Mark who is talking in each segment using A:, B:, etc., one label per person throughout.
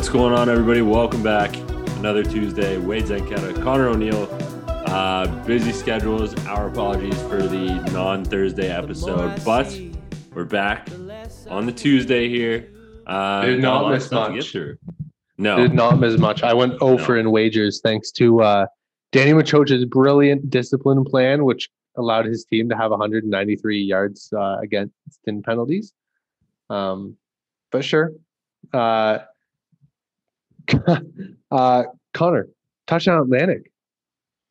A: What's going on, everybody? Welcome back. Another Tuesday. Wade Zenketta, Connor O'Neill. Uh, busy schedules. Our apologies for the non Thursday episode, but we're back on the Tuesday here. Uh,
B: Did not
A: lot
B: miss much.
A: get. No,
B: Did not miss much. I went over in wagers thanks to uh, Danny Maciocia's brilliant discipline plan, which allowed his team to have 193 yards uh, against in penalties. Um, but sure. Uh, uh, Connor, touchdown Atlantic.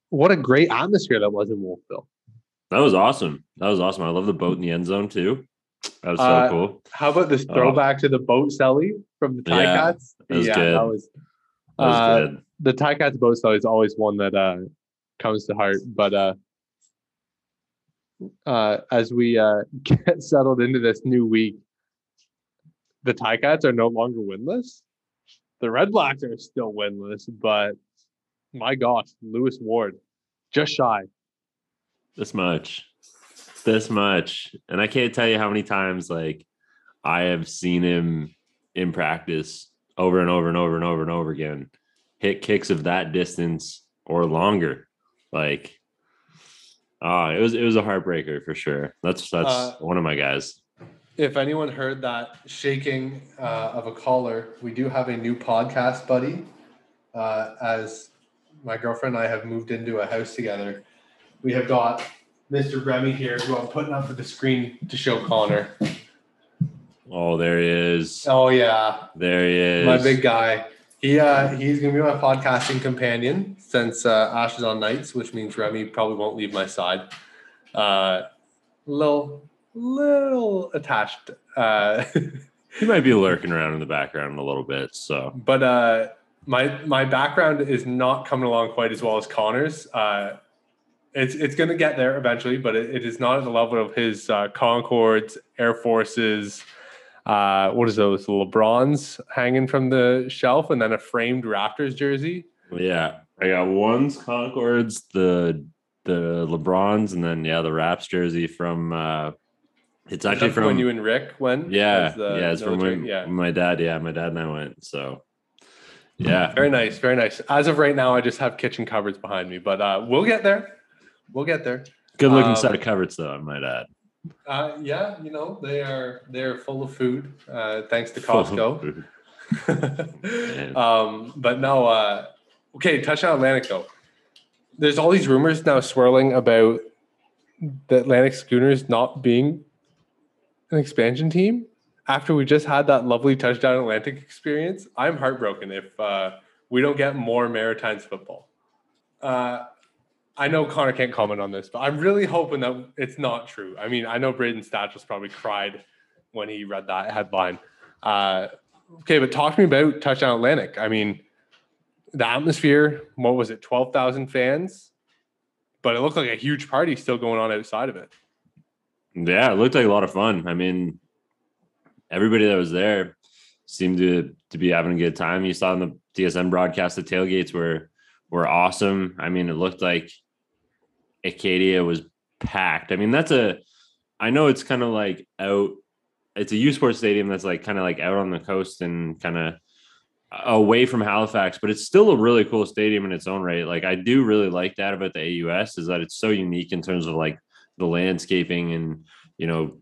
B: What a great atmosphere that was in Wolfville.
A: that was awesome. That was awesome. I love the boat in the end zone too. That was so
B: Uh,
A: cool.
B: How about this
A: Oh.
B: throwback to the boat celly from the Tie
A: Yeah,
B: Cats?
A: that was
B: yeah,
A: good.
B: that was
A: That was
B: uh,
A: good.
B: the Ti-Cats boat celly is always one that uh comes to heart. But uh uh as we uh get settled into this new week, the Ti-Cats are no longer winless. The Red Blacks are still winless, but my gosh, Lewis Ward, just shy.
A: This much. This much. And I can't tell you how many times like I have seen him in practice over and over and over and over and over again hit kicks of that distance or longer. Like ah, it was it was a heartbreaker for sure. That's that's
B: Uh,
A: one of my guys.
B: If anyone heard that shaking uh, of a collar, we do have a new podcast buddy. Uh, as my girlfriend and I have moved into a house together, we have got Mr. Remy here, who I'm putting up with the screen to show Connor.
A: Oh, there he is.
B: Oh yeah,
A: There he is.
B: my big guy. He uh, he's gonna be my podcasting companion since uh, Ash is on nights, which means Remy probably won't leave my side. Uh, little little attached. Uh,
A: he might be lurking around in the background a little bit. So
B: but uh, my my background is not coming along quite as well as Connor's. Uh, it's it's going to get there eventually, but it, it is not at the level of his uh, Concords, Air Forces. Uh, what is those? LeBrons hanging from the shelf, and then a framed Raptors jersey.
A: yeah, I got ones Concords, the the LeBrons, and then yeah, the Raps jersey from uh it's actually
B: that
A: from
B: when you and Rick went.
A: yeah, yeah, it's from when
B: yeah.
A: my dad, yeah, my dad and I went. So yeah.
B: Very nice, very nice. As of right now, I just have kitchen cupboards behind me, but uh, we'll get there. We'll get there.
A: Good looking
B: Um,
A: set of covers though, I might add.
B: Uh, yeah, you know they are they're full of food, uh, thanks to Costco. um, but no, uh, okay, touchdown Atlantic though. There's all these rumors now swirling about the Atlantic Schooners not being an expansion team after we just had that lovely touchdown Atlantic experience. I'm heartbroken if uh, we don't get more Maritimes football. Uh, I know Connor can't comment on this, but I'm really hoping that it's not true. I mean, I know Braden Stachels probably cried when he read that headline. Uh, okay, but talk to me about Touchdown Atlantic. I mean, the atmosphere, what was it, 12,000 fans? But it looked like a huge party still going on outside of it.
A: Yeah, it looked like a lot of fun. I mean, everybody that was there seemed to to be having a good time. You saw in the TSN broadcast the tailgates were were awesome. I mean, it looked like Acadia was packed. I mean, that's a I know it's kind of like out it's a U Sports stadium that's like kind of like out on the coast and kind of away from Halifax, but it's still a really cool stadium in its own right. Like I do really like that about the AUS is that it's so unique in terms of like the landscaping and you know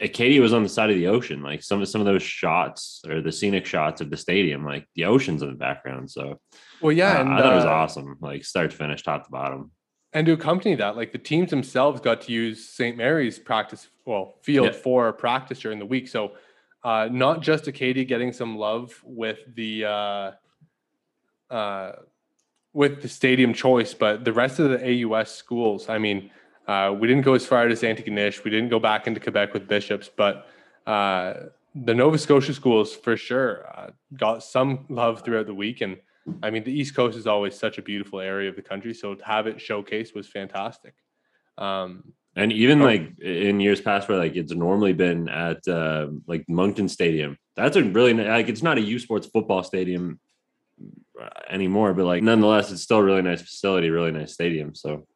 A: Acadia was on the side of the ocean. Like some of some of those shots or the scenic shots of the stadium, like the ocean's in the background. So
B: Well, yeah.
A: uh,
B: and,
A: I thought it was
B: uh,
A: awesome, like start to finish, top to bottom.
B: And to accompany that, like the teams themselves got to use St. Mary's practice, well, field
A: Yeah.
B: for practice during the week. So, uh, not just Acadia getting some love with the uh, uh, with the stadium choice, but the rest of the AUS schools. I mean, uh, we didn't go as far as Antigonish. We didn't go back into Quebec with Bishops, but uh, the Nova Scotia schools for sure uh, got some love throughout the week. And I mean, the East Coast is always such a beautiful area of the country, so to have it showcased was fantastic. Um,
A: And even
B: Oh.
A: like in years past, where like it's normally been at uh, like Moncton Stadium, that's a really like it's not a U Sports football stadium uh, anymore, but like nonetheless, it's still a really nice facility, really nice stadium. So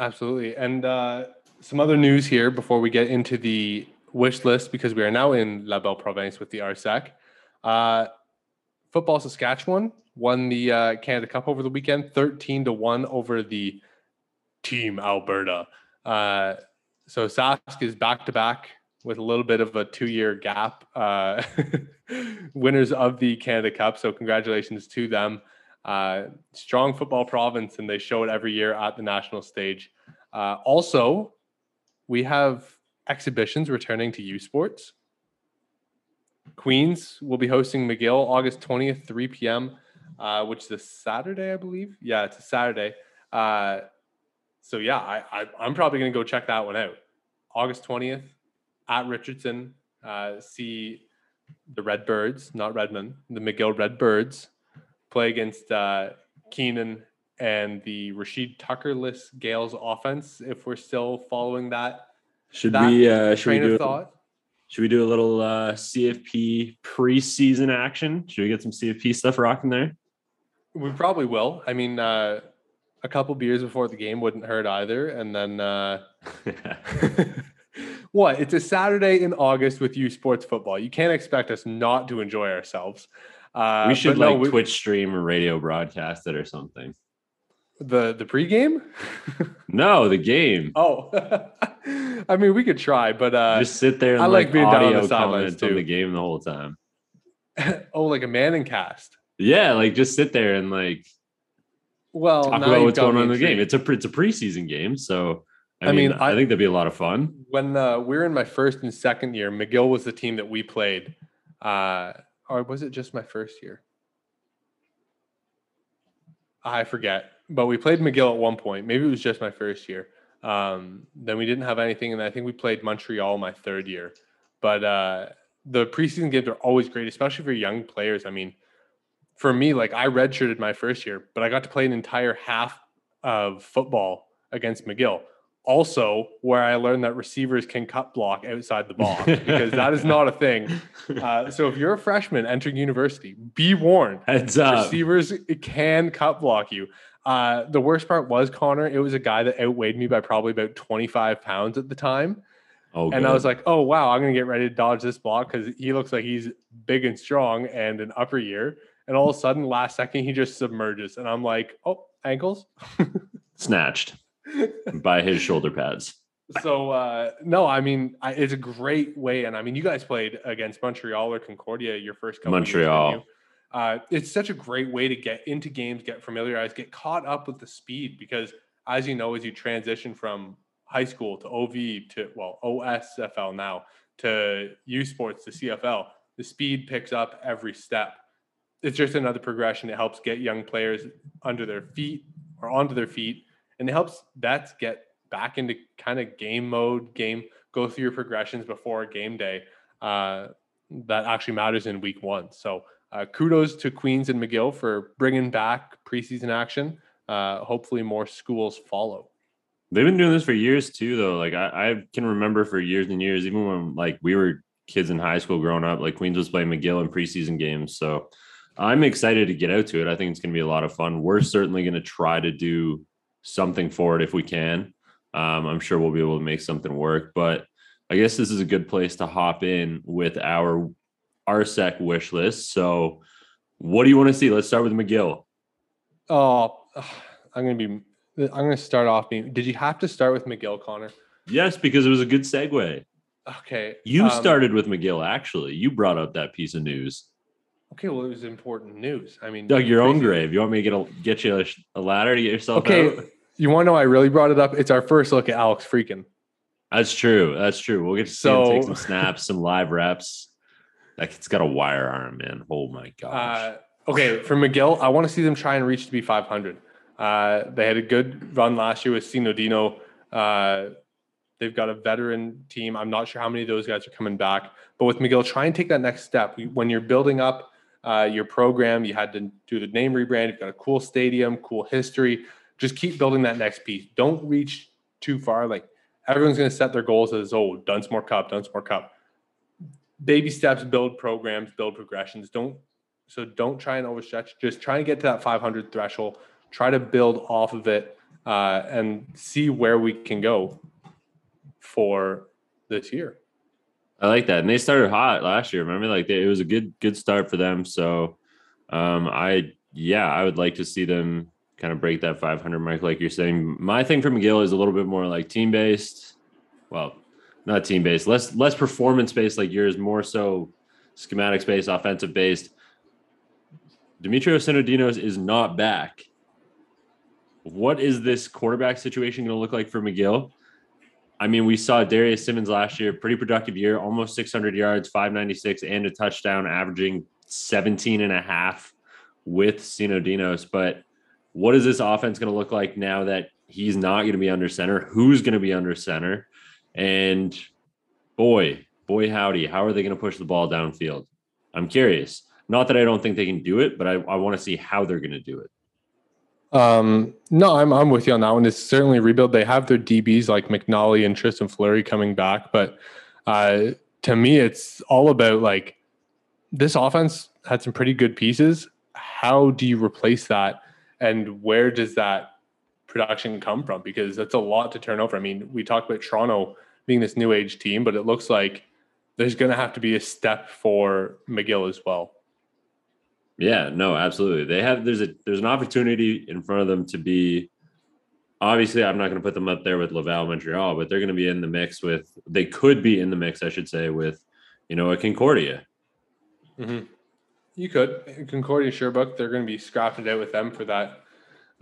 B: Absolutely. And uh, some other news here before we get into the wish list, because we are now in La Belle Province with the RSEQ. Uh, football Saskatchewan won the uh, Canada Cup over the weekend, 13 to 1 over the Team Alberta. Uh, so Sask is back to back with a little bit of a two year gap, uh, winners of the Canada Cup. So, congratulations to them. Uh, strong football province, and they show it every year at the national stage. Uh, also, we have exhibitions returning to U Sports. Queens will be hosting McGill August 20th, 3 p.m., uh, which is a Saturday, I believe. Yeah, it's a Saturday. Uh, so, yeah, I, I'm probably going to go check that one out. August 20th at Richardson, uh, see the Redbirds, not Redmen, the McGill Redbirds play against uh, Keenan and the Rashid Tuckerless Gaels offense. If we're still following that,
A: Should
B: that
A: we uh should we
B: train
A: do
B: thought.
A: should we do a little uh CFP preseason action? Should we get some CFP stuff rocking there?
B: We probably will. I mean, uh, a couple beers before the game wouldn't hurt either. And then, uh, what? It's a Saturday in August with you sports football. You can't expect us not to enjoy ourselves. Uh,
A: we should
B: but no,
A: like
B: we-
A: Twitch stream or radio broadcast it or something.
B: the the pregame.
A: No, the game.
B: oh, I mean, we could try, but uh,
A: Just sit there and
B: I like
A: like,
B: being down on
A: audio
B: the sidelines, too.
A: the game the whole time.
B: oh, like a Manning cast.
A: Yeah, like just sit there and like
B: Well,
A: talk about
B: you've
A: going on in the game. It's a it's a preseason game, so I,
B: I
A: mean,
B: mean,
A: I,
B: I-
A: think that'd be a lot of fun.
B: when uh, we were in my first and second year, McGill was the team that we played. Uh, or was it just my first year? I forget, but we played McGill at one point. Maybe it was just my first year. Um, then we didn't have anything, and I think we played Montreal my third year. But uh, the preseason games are always great, especially for young players. I mean, for me, like I redshirted my first year, but I got to play an entire half of football against McGill. Also, where I learned that receivers can cut block outside the box because that is not a thing. Uh, so if you're a freshman entering university, be warned
A: Heads up.
B: receivers can cut block you. Uh, the worst part was Connor. It was a guy that outweighed me by probably about 25 pounds at the time.
A: Oh,
B: And I was like, oh, wow, I'm going to get ready to dodge this block because he looks like he's big and strong and an upper year. And all of a sudden, last second, he just submerges. And I'm like, oh, ankles.
A: snatched by his shoulder pads.
B: so, uh, no, I mean, I, it's a great way. And I mean, you guys played against Montreal or Concordia your first couple of years,
A: Montreal.
B: Uh, it's such a great way to get into games, get familiarized, get caught up with the speed because, as you know, as you transition from high school to OV to well OSFL now to U Sports to CFL, the speed picks up every step. It's just another progression. It helps get young players under their feet or onto their feet, and it helps vets get back into kind of game mode, game go through your progressions before game day. Uh, that actually matters in week one. So uh, kudos to Queens and McGill for bringing back preseason action. Uh, hopefully, more schools follow.
A: They've been doing this for years too, though. Like I, I can remember for years and years, even when like we were kids in high school growing up, like Queens was playing McGill in preseason games. So I'm excited to get out to it. I think it's going to be a lot of fun. We're certainly going to try to do something for it if we can. Um, I'm sure we'll be able to make something work. But I guess this is a good place to hop in with our RSEQ wish list. So, what do you want to see? Let's start with McGill.
B: Oh, I'm gonna be. I'm gonna start off being. Did you have to start with McGill, Connor?
A: Yes, because it was a good segue.
B: Okay.
A: You
B: um,
A: started with McGill, actually. You brought up that piece of news.
B: Okay, well, it was important news. I mean,
A: Dug your own grave. You want me to get a get you a, a ladder to get yourself
B: Okay,
A: out?
B: you want to know? I really brought it up. It's our first look at Alex Freakin.
A: That's true. That's true. We'll get to see him take some snaps, some live reps. Like it's got a wire arm, man. Oh my gosh.
B: Uh, okay, for McGill, I want to see them try and reach to be 500. Uh, they had a good run last year with Sino Dino. Uh, they've got a veteran team. I'm not sure how many of those guys are coming back, but with McGill, try and take that next step. When you're building up uh, your program, you had to do the name rebrand. You've got a cool stadium, cool history. Just keep building that next piece. Don't reach too far. Like everyone's going to set their goals as oh, Dunsmore Cup, Dunsmore Cup. Baby steps, build programs, build progressions. Don't so don't try and overstretch. Just try and get to that 500 threshold. Try to build off of it uh, and see where we can go for this year.
A: I like that. And they started hot last year. Remember, like they, it was a good good start for them. So Um, I yeah, I would like to see them kind of break that 500 mark, like you're saying. My thing for McGill is a little bit more like team based. Well, not team based, less less performance based like yours, more so schematics based, offensive based. Demetrios Sinodinos is not back. What is this quarterback situation going to look like for McGill? I mean, we saw Darius Simmons last year, pretty productive year, almost 600 yards, 596, and a touchdown, averaging 17 and a half with Sinodinos. But what is this offense going to look like now that he's not going to be under center? Who's going to be under center? And boy, boy, howdy, how are they going to push the ball downfield? I'm curious. Not that I don't think they can do it, but I, I want to see how they're going to do it.
B: Um, no, I'm I'm with you on that one. It's certainly rebuild. They have their DBs like McNally and Tristan Fleury coming back, but uh, to me, it's all about like this offense had some pretty good pieces. How do you replace that, and where does that production come from? Because that's a lot to turn over. I mean, we talked about Toronto being this new age team, but it looks like there's going to have to be a step for McGill as well.
A: Yeah, no, absolutely. They have there's a there's an opportunity in front of them to be obviously I'm not going to put them up there with Laval Montreal, but they're going to be in the mix with they could be in the mix, I should say, with you know a Concordia.
B: Mm-hmm. You could Concordia Sherbrooke. They're going to be scrapping it out with them for that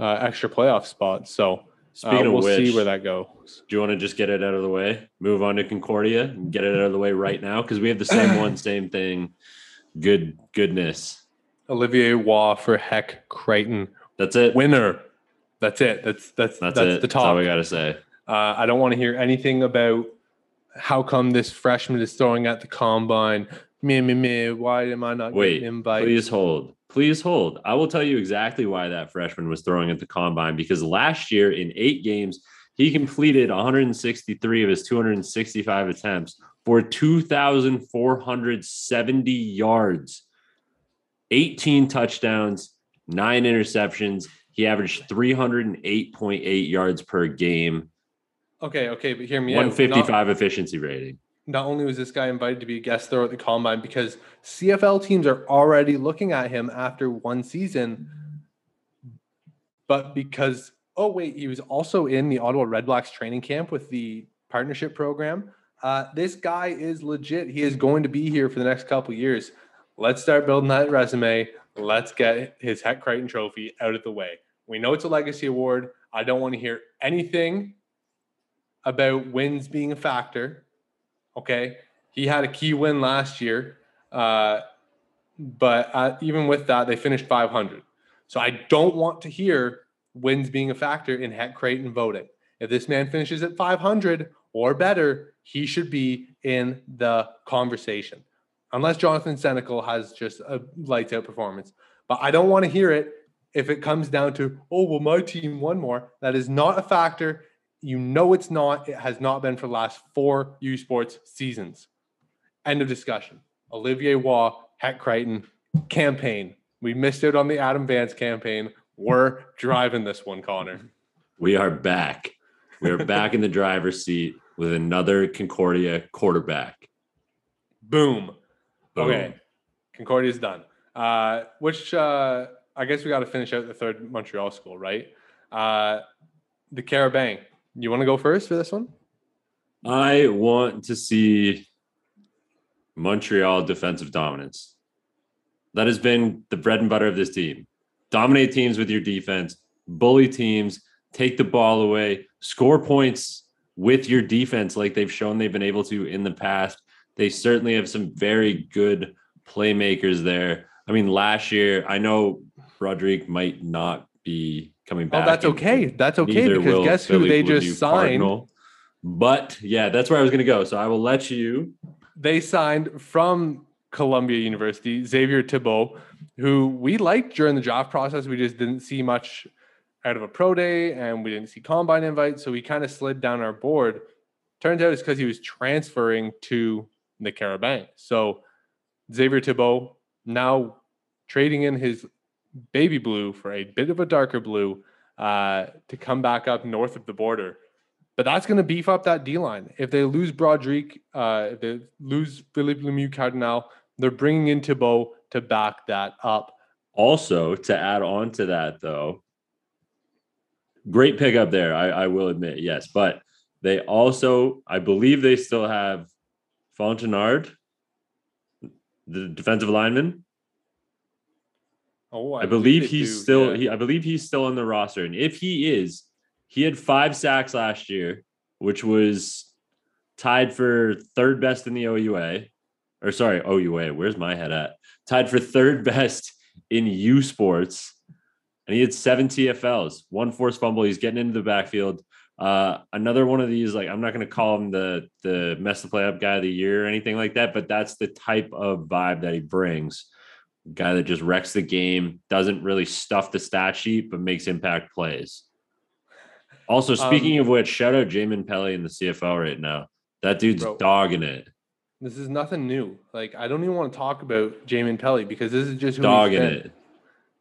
B: uh, extra playoff spot. So
A: Speaking
B: uh, we'll
A: of which,
B: see where that goes.
A: Do you want to just get it out of the way? Move on to Concordia and get it out of the way right now because we have the same one, same thing. Good goodness.
B: Olivier Waugh for Hec Crighton.
A: That's it.
B: Winner. That's it. That's that's
A: That's,
B: that's,
A: it.
B: the
A: That's
B: top.
A: all we got to say.
B: Uh, I don't want to hear anything about how come this freshman is throwing at the combine. Me, me, me. Why am I not
A: Wait,
B: getting invited?
A: please hold. Please hold. I will tell you exactly why that freshman was throwing at the combine because last year in eight games, he completed 163 of his 265 attempts for 2,470 yards, 18 touchdowns, nine interceptions. He averaged 308.8 yards per game,
B: Okay, okay, but hear me out.
A: 155
B: Not,
A: efficiency rating.
B: not only was this guy invited to be a guest thrower at the combine because CFL teams are already looking at him after one season, but because oh wait, he was also in the Ottawa Redblacks training camp with the partnership program. Uh, this guy is legit. He is going to be here for the next couple years. Let's start building that resume. Let's get his Hec Crighton Trophy out of the way. We know it's a legacy award. I don't want to hear anything about wins being a factor. Okay. He had a key win last year. Uh, but uh, even with that, they finished 500. So I don't want to hear wins being a factor in Hec Crighton voting. If this man finishes at 500 or better, he should be in the conversation. Unless Jonathan Senecal has just a lights out performance. But I don't want to hear it if it comes down to, oh, well, my team won more. That is not a factor. You know it's not. It has not been for the last four U Sports seasons. End of discussion. Olivier Waugh, Hec Crighton, campaign. We missed out on the Adam Vance campaign. We're driving this one, Connor.
A: We are back. We are back in the driver's seat with another Concordia quarterback.
B: Boom.
A: Boom.
B: Okay. Concordia's done. Uh, which uh, I guess we got to finish out the third Montreal school, right? Uh, the Carabins. You want to go first for this one?
A: I want to see Montreal defensive dominance. That has been the bread and butter of this team. Dominate teams with your defense, bully teams, take the ball away, score points with your defense like they've shown they've been able to in the past. They certainly have some very good playmakers there. I mean, last year, I know Rodrigue might not be coming
B: Oh,
A: back.
B: that's okay. That's okay because guess who they just signed?
A: Cardinal. But yeah, that's where I was going to go. So I will let you.
B: They signed from Columbia University Xavier Thibault, who we liked during the draft process. We just didn't see much out of a pro day and we didn't see combine invites. So we kind of slid down our board. Turns out it's because he was transferring to the Carabins. So Xavier Thibault now trading in his baby blue for a bit of a darker blue uh, to come back up north of the border. But that's going to beef up that D line. If they lose Broderick, uh, if they lose Philippe Lemieux Cardinal, they're bringing in Thibault to back that up.
A: Also, to add on to that, though, great pickup there. I, I will admit, yes. But they also, I believe they still have Fontenard, the defensive lineman.
B: Oh,
A: I, believe he's
B: do,
A: still
B: yeah.
A: he, I believe he's still on the roster. And if he is, he had five sacks last year, which was tied for third best in the OUA. Or sorry, OUA. Where's my head at? Tied for third best in U Sports. And he had seven TFLs, one forced fumble. He's getting into the backfield. Uh, another one of these, like I'm not going to call him the the mess the play up guy of the year or anything like that, but that's the type of vibe that he brings guy that just wrecks the game, doesn't really stuff the stat sheet, but makes impact plays. Also, speaking
B: Um,
A: of which, shout out Jamin Pelly in the CFL right now. That dude's
B: Bro.
A: dogging it,
B: This is nothing new. Like I don't even want to talk about Jamin Pelly because this is just who
A: dogging it.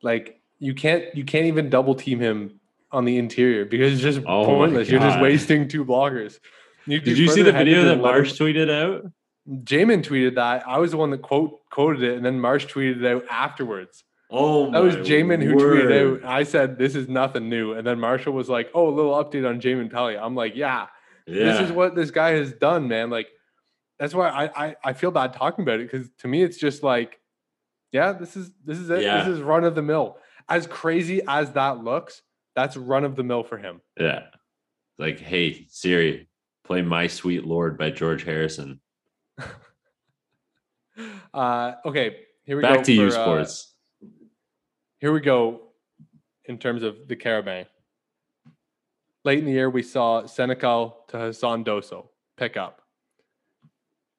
B: Like you can't you can't even double team him on the interior because it's just
A: Oh
B: pointless. You're just wasting two blockers. You
A: Did you see the video that Marsh tweeted out?
B: Jamin tweeted that. I was the one that quote quoted it, and then Marsh tweeted it out afterwards.
A: Oh,
B: That was Jamin who
A: word.
B: tweeted out. I said this is nothing new, and then Marshall was like, "Oh, a little update on Jamin Pelly." I'm like, "Yeah,
A: Yeah,
B: this is what this guy has done, man." Like that's why I I, I feel bad talking about it because to me it's just like, yeah, this is this is it.
A: Yeah.
B: This is run of the mill. As crazy as that looks, that's run of the mill for him.
A: yeah. Like, hey Siri, play "My Sweet Lord" by George Harrison.
B: Uh, okay, here we go.
A: Back to you,
B: for, uh,
A: sports.
B: here we go in terms of the Carabins. Late in the year, we saw Senecal to Hassan Doso pick up.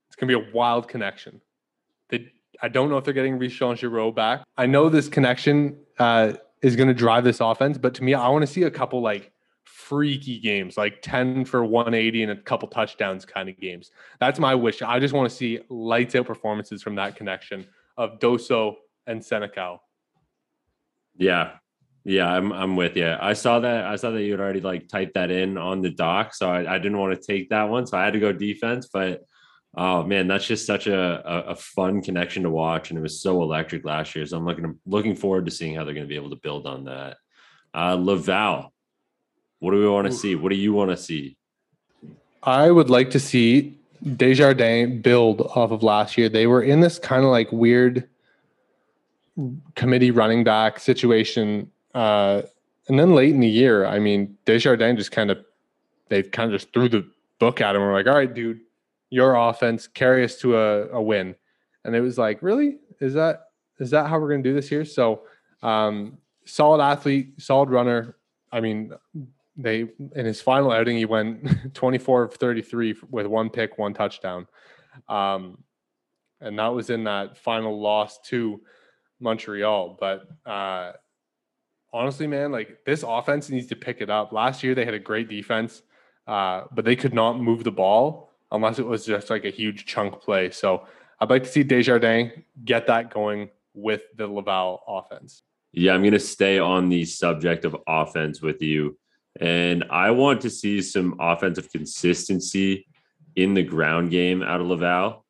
B: It's going to be a wild connection. They, I don't know if they're getting Richon Giraud back. I know this connection uh, is going to drive this offense, but to me, I want to see a couple like freaky games, like 10 for 180 and a couple touchdowns kind of games. That's my wish. I just want to see lights out performances from that connection of Doso and Senecal.
A: Yeah. Yeah, I'm I'm with you. I saw that I saw that you had already like typed that in on the doc, so I, I didn't want to take that one, so I had to go defense. But oh man, that's just such a, a, a fun connection to watch, and it was so electric last year. So I'm looking looking forward to seeing how they're going to be able to build on that. Uh, Laval, what do we want to see? What do you want to see?
B: I would like to see Desjardins build off of last year. They were in this kind of like weird committee running back situation. Uh, and then late in the year, I mean, Desjardins just kind of, they kind of just threw the book at him. We're like, all right, dude, your offense, carry us to a, a win. And it was like, really? Is that, is that how we're going to do this here? So, um, solid athlete, solid runner. I mean, they in his final outing he went 24 of 33 with one pick one touchdown um, and that was in that final loss to montreal but uh, honestly man like this offense needs to pick it up last year they had a great defense uh, but they could not move the ball unless it was just like a huge chunk play so i'd like to see desjardins get that going with the laval offense
A: Yeah, I'm going to stay on the subject of offense with you. And I want to see some offensive consistency in the ground game out of Laval.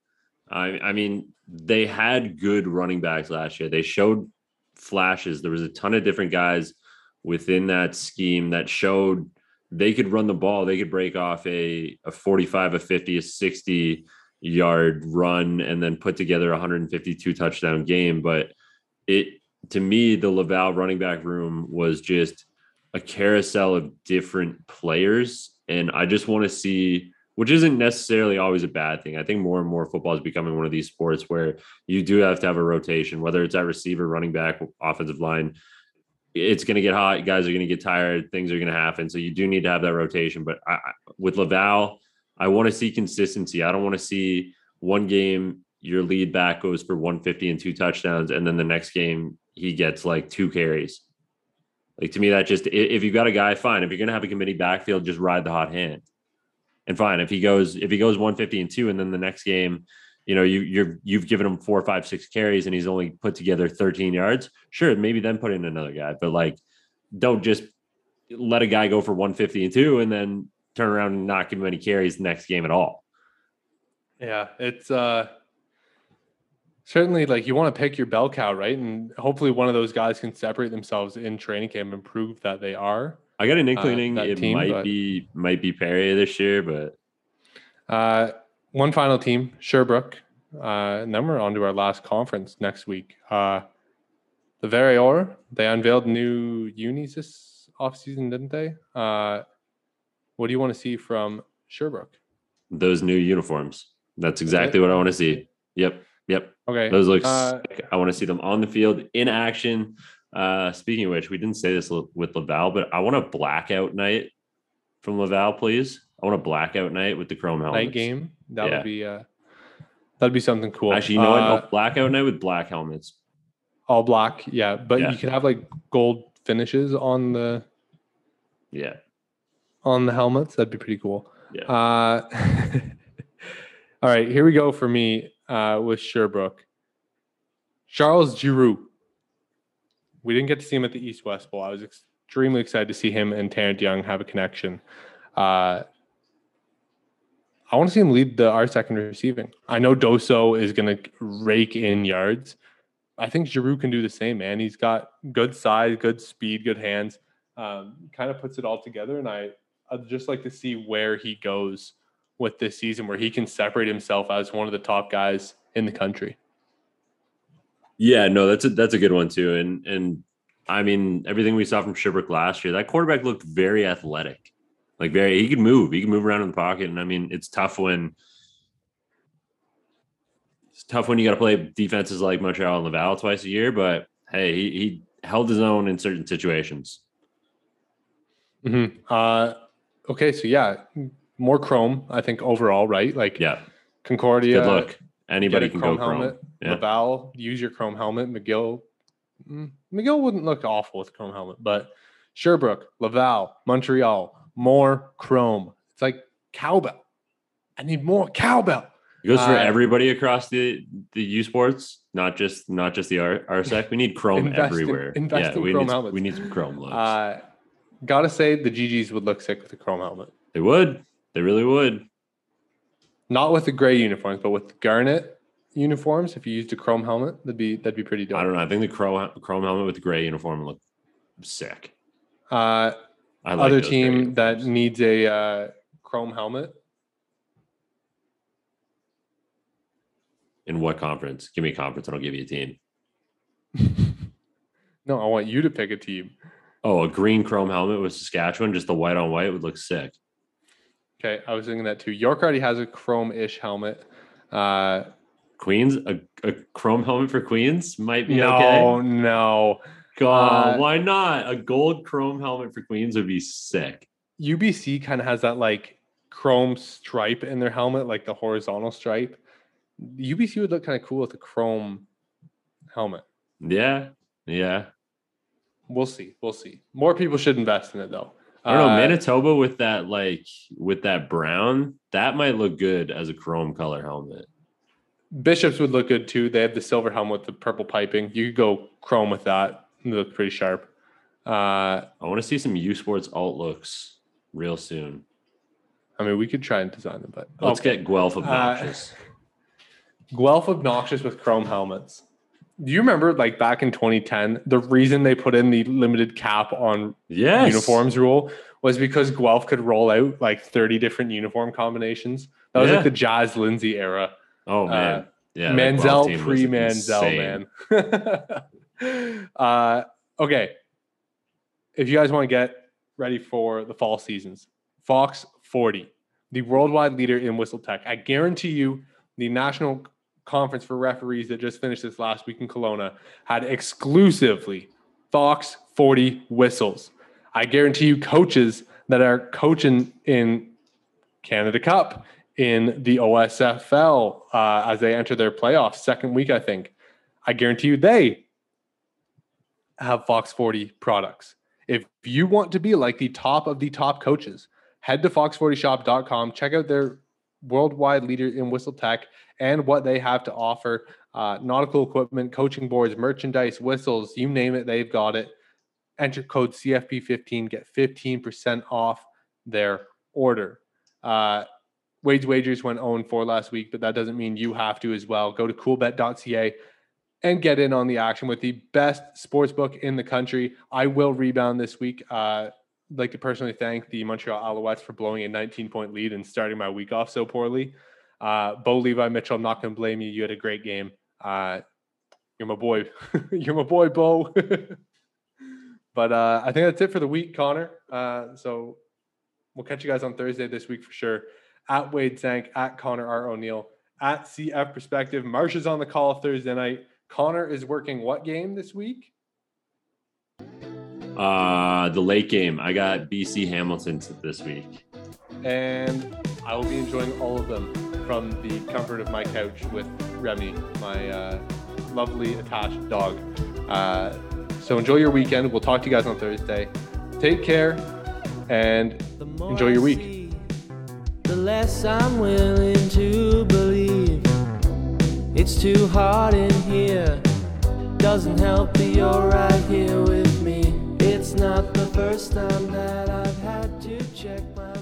A: I, I mean, they had good running backs last year. They showed flashes. There was a ton of different guys within that scheme that showed they could run the ball. They could break off a, a 45, a 50, a 60 yard run and then put together a 152 touchdown game. But it, to me, the Laval running back room was just a carousel of different players. And I just want to see, which isn't necessarily always a bad thing. I think more and more football is becoming one of these sports where you do have to have a rotation, whether it's at receiver, running back, offensive line. It's going to get hot. Guys are going to get tired. Things are going to happen. So you do need to have that rotation. But I, with Laval, I want to see consistency. I don't want to see one game your lead back goes for 150 and two touchdowns, and then the next game he gets like two carries. Like to me, that just if you've got a guy, fine. If you're gonna have a committee backfield, just ride the hot hand. And fine, if he goes if he goes 150 and two, and then the next game, you know, you you're you've given him four, five, six carries, and he's only put together 13 yards. Sure, maybe then put in another guy, but like, don't just let a guy go for 150 and two, and then turn around and not give him any carries the next game at all.
B: Yeah, it's uh certainly like you want to pick your bell cow, right? And hopefully one of those guys can separate themselves in training camp and prove that they are.
A: I got an inkling
B: that
A: it
B: team,
A: might
B: but-
A: be might be Perry this year, but
B: Uh, one final team, Sherbrooke. Uh, and then we're on to our last conference next week. Uh, the Vert et Or, they unveiled new unis this offseason, didn't they? Uh, what do you want to see from Sherbrooke?
A: those new uniforms. That's exactly what I want to see. Yep. Yep.
B: Okay.
A: Those look
B: uh.
A: I want to see them on the field in action. Uh, speaking of which, we didn't say this with Laval, but I want a blackout night from Laval, please. I want a blackout night with the chrome helmets.
B: night game. That
A: Yeah.
B: would be uh, that'd be something cool.
A: Actually, you know what?
B: Uh,
A: No, blackout night with black helmets.
B: all black, yeah. But
A: Yeah.
B: you could have like gold finishes on the
A: Yeah.
B: on the helmets. That'd be pretty cool.
A: Yeah.
B: Uh, all right, here we go for me uh, with Sherbrooke. Charles Giroux. We didn't get to see him at the East West Bowl. I was extremely excited to see him and Tarrant Young have a connection. Uh, I want to see him lead the R second receiving. I know Doso is going to rake in yards. I think Giroux can do the same, man. He's got good size, good speed, good hands. Um, kind of puts it all together, and I I'd just like to see where he goes with this season, where he can separate himself as one of the top guys in the country.
A: Yeah, no, that's a that's a good one too. And and I mean everything we saw from Sherbrooke last year, that quarterback looked very athletic. Like very he could move. He could move around in the pocket. And I mean, it's tough when it's tough when you gotta play defenses like Montreal and Laval twice a year, but hey, he, he held his own in certain situations.
B: Mm-hmm. Uh, okay, so yeah, more Chrome. I think overall, right? Like
A: Yeah.
B: Concordia.
A: Good look. Anybody can go chrome.
B: helmet.
A: Yeah.
B: Laval, use your Chrome helmet. McGill, mm, McGill wouldn't look awful with Chrome helmet, but Sherbrooke, Laval, Montreal, more Chrome. It's like cowbell. I need more cowbell.
A: It goes for
B: Uh,
A: everybody across the the U sports, not just not just the R RSEQ. We need chrome
B: Invest in-
A: everywhere.
B: invest in
A: we
B: chrome
A: need
B: helmets.
A: we need some chrome looks.
B: Uh, gotta say, the GGs would look sick with the Chrome helmet.
A: they would. They really would.
B: Not with the gray uniforms, but with garnet uniforms. If you used a Chrome helmet, that'd be that'd be pretty dope.
A: I don't know. I think the chrome chrome helmet with the gray uniform would look sick.
B: Uh,
A: I like
B: other team that needs a uh, Chrome helmet.
A: in what conference? Give me a conference and I'll give you a team.
B: no, I want you to pick a team.
A: Oh, a green chrome helmet with Saskatchewan, just the white on white would look sick.
B: Okay, I was thinking that too. York already has a chrome-ish helmet. Uh,
A: Queens, a, a chrome helmet for Queens might be
B: no,
A: okay.
B: no.
A: God,
B: Uh,
A: why not? A gold chrome helmet for Queens would be sick.
B: UBC kind of has that like chrome stripe in their helmet, like the horizontal stripe. UBC would look kind of cool with a chrome helmet.
A: Yeah, yeah.
B: We'll see. We'll see. More people should invest in it though.
A: I don't know.
B: Uh,
A: Manitoba with that like with that brown, that might look good as a chrome color helmet.
B: Bishops would look good too. They have the silver helmet with the purple piping. You could go chrome with that. They look pretty sharp. Uh,
A: I want to see some U Sports alt looks real soon.
B: I mean, we could try and design them, but
A: Let's
B: Okay.
A: get Guelph obnoxious.
B: Guelph obnoxious with chrome helmets. Do you remember, like back in 2010, the reason they put in the limited cap on
A: yes.
B: uniforms rule was because Guelph could roll out like 30 different uniform combinations. That was
A: Yeah.
B: like the Jazz Lindsay era.
A: Oh man.
B: Uh,
A: yeah. that Guelph
B: Manziel pre Manziel,
A: insane.
B: man. uh, okay. If you guys want to get ready for the fall seasons, Fox 40, the worldwide leader in whistle tech. I guarantee you, the national conference for referees that just finished this last week in Kelowna had exclusively Fox 40 whistles. I guarantee you, coaches that are coaching in Canada Cup, in the OSFL uh, as they enter their playoffs, second week, I think. I guarantee you they have Fox 40 products. If you want to be like the top of the top coaches, head to fox40shop.com, check out their worldwide leader in whistle tech and what they have to offer uh, nautical equipment, coaching boards, merchandise, whistles, you name it, they've got it. Enter code CFP15, get 15% off their order. Uh, Wade's Wagers went 0 4 last week, but that doesn't mean you have to as well. Go to coolbet.ca and get in on the action with the best sports book in the country. I will rebound this week. Uh, like to personally thank the Montreal Alouettes for blowing a 19 point lead and starting my week off so poorly. Uh, Bo Levi Mitchell, I'm not going to blame you. You had a great game. Uh, you're my boy. you're my boy, Bo. but uh, I think that's it for the week, Connor. Uh, so we'll catch you guys on Thursday this week for sure. At Wade Zank, at Connor R. O'Neill, at CF Perspective. Marsh is on the call Thursday night. Connor is working what game this week?
A: Uh, the late game. I got BC Hamilton this week.
B: And I will be enjoying all of them from the comfort of my couch with Remy, my uh, lovely attached dog. Uh, so enjoy your weekend. We'll talk to you guys on Thursday. Take care and enjoy your week.
C: The less I'm willing to believe. It's too hot in here. Doesn't help that you're right here with me. It's not the first time that I've had to check my